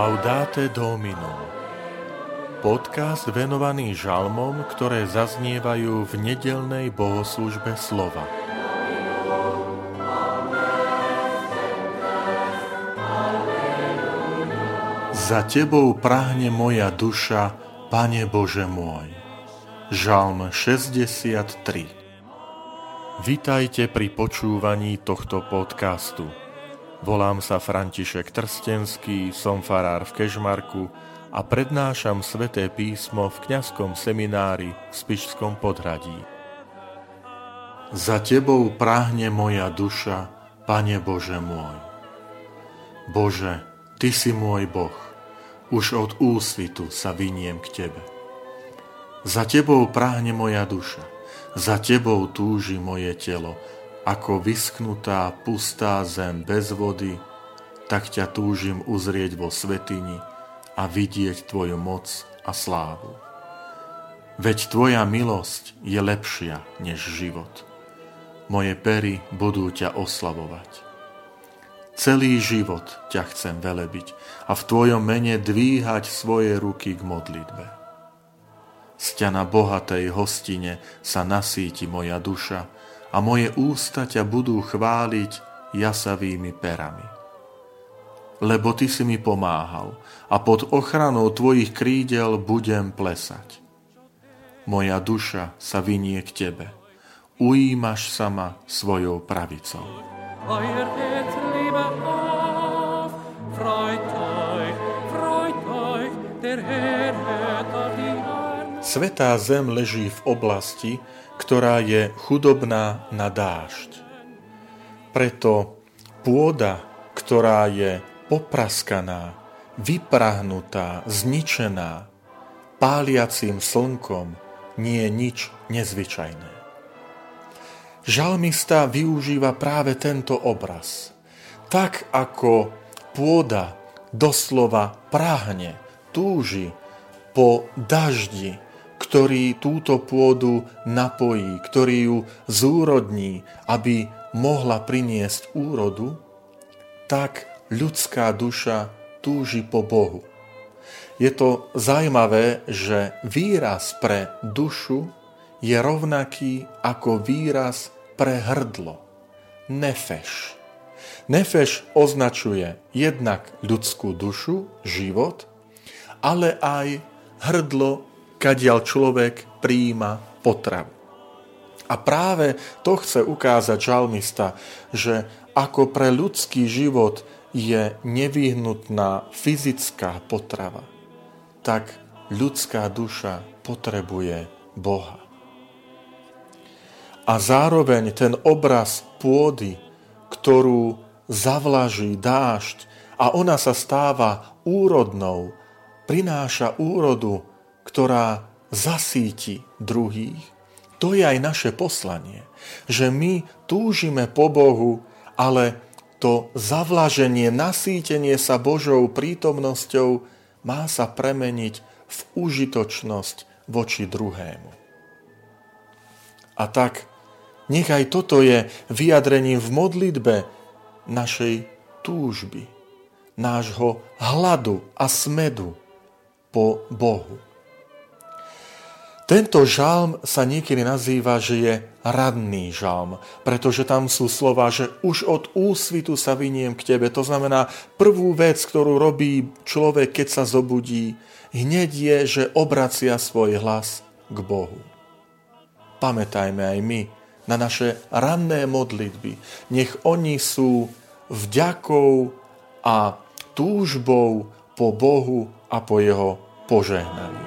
Laudate Domino Podcast venovaný žalmom, ktoré zaznievajú v nedelnej bohoslužbe slova. Za Tebou prahne moja duša, Pane Bože môj. Žalm 63 Vitajte pri počúvaní tohto podcastu. Volám sa František Trstenský, som farár v Kežmarku a prednášam sveté písmo v kňazskom seminári v Spišskom podhradí. Za Tebou práhne moja duša, Pane Bože môj. Bože, Ty si môj Boh, už od úsvitu sa vyniem k Tebe. Za Tebou práhne moja duša, za Tebou túži moje telo, ako vyschnutá pustá zem bez vody, tak ťa túžim uzrieť vo svetini, a vidieť Tvoju moc a slávu. Veď Tvoja milosť je lepšia než život. Moje pery budú ťa oslavovať. Celý život ťa chcem velebiť a v Tvojom mene dvíhať svoje ruky k modlitbe. Z ťa na bohatej hostine sa nasíti moja duša a moje ústa ťa budú chváliť jasavými perami lebo Ty si mi pomáhal a pod ochranou Tvojich krídel budem plesať. Moja duša sa vynie k Tebe. Ujímaš sa ma svojou pravicou. Svetá zem leží v oblasti, ktorá je chudobná na dážď. Preto pôda, ktorá je popraskaná, vyprahnutá, zničená, páliacím slnkom, nie je nič nezvyčajné. Žalmista využíva práve tento obraz. Tak ako pôda doslova práhne, túži po daždi, ktorý túto pôdu napojí, ktorý ju zúrodní, aby mohla priniesť úrodu, tak ľudská duša túži po Bohu. Je to zaujímavé, že výraz pre dušu je rovnaký ako výraz pre hrdlo. Nefeš. Nefeš označuje jednak ľudskú dušu, život, ale aj hrdlo, kadiaľ človek príjima potravu. A práve to chce ukázať žalmista, že ako pre ľudský život je nevyhnutná fyzická potrava, tak ľudská duša potrebuje Boha. A zároveň ten obraz pôdy, ktorú zavlaží dážď a ona sa stáva úrodnou, prináša úrodu, ktorá zasíti druhých. To je aj naše poslanie, že my túžime po Bohu, ale to zavlaženie, nasýtenie sa Božou prítomnosťou má sa premeniť v užitočnosť voči druhému. A tak nech aj toto je vyjadrením v modlitbe našej túžby, nášho hladu a smedu po Bohu. Tento žalm sa niekedy nazýva, že je radný žalm, pretože tam sú slova, že už od úsvitu sa vyniem k tebe. To znamená, prvú vec, ktorú robí človek, keď sa zobudí, hneď je, že obracia svoj hlas k Bohu. Pamätajme aj my na naše ranné modlitby. Nech oni sú vďakou a túžbou po Bohu a po jeho požehnaní.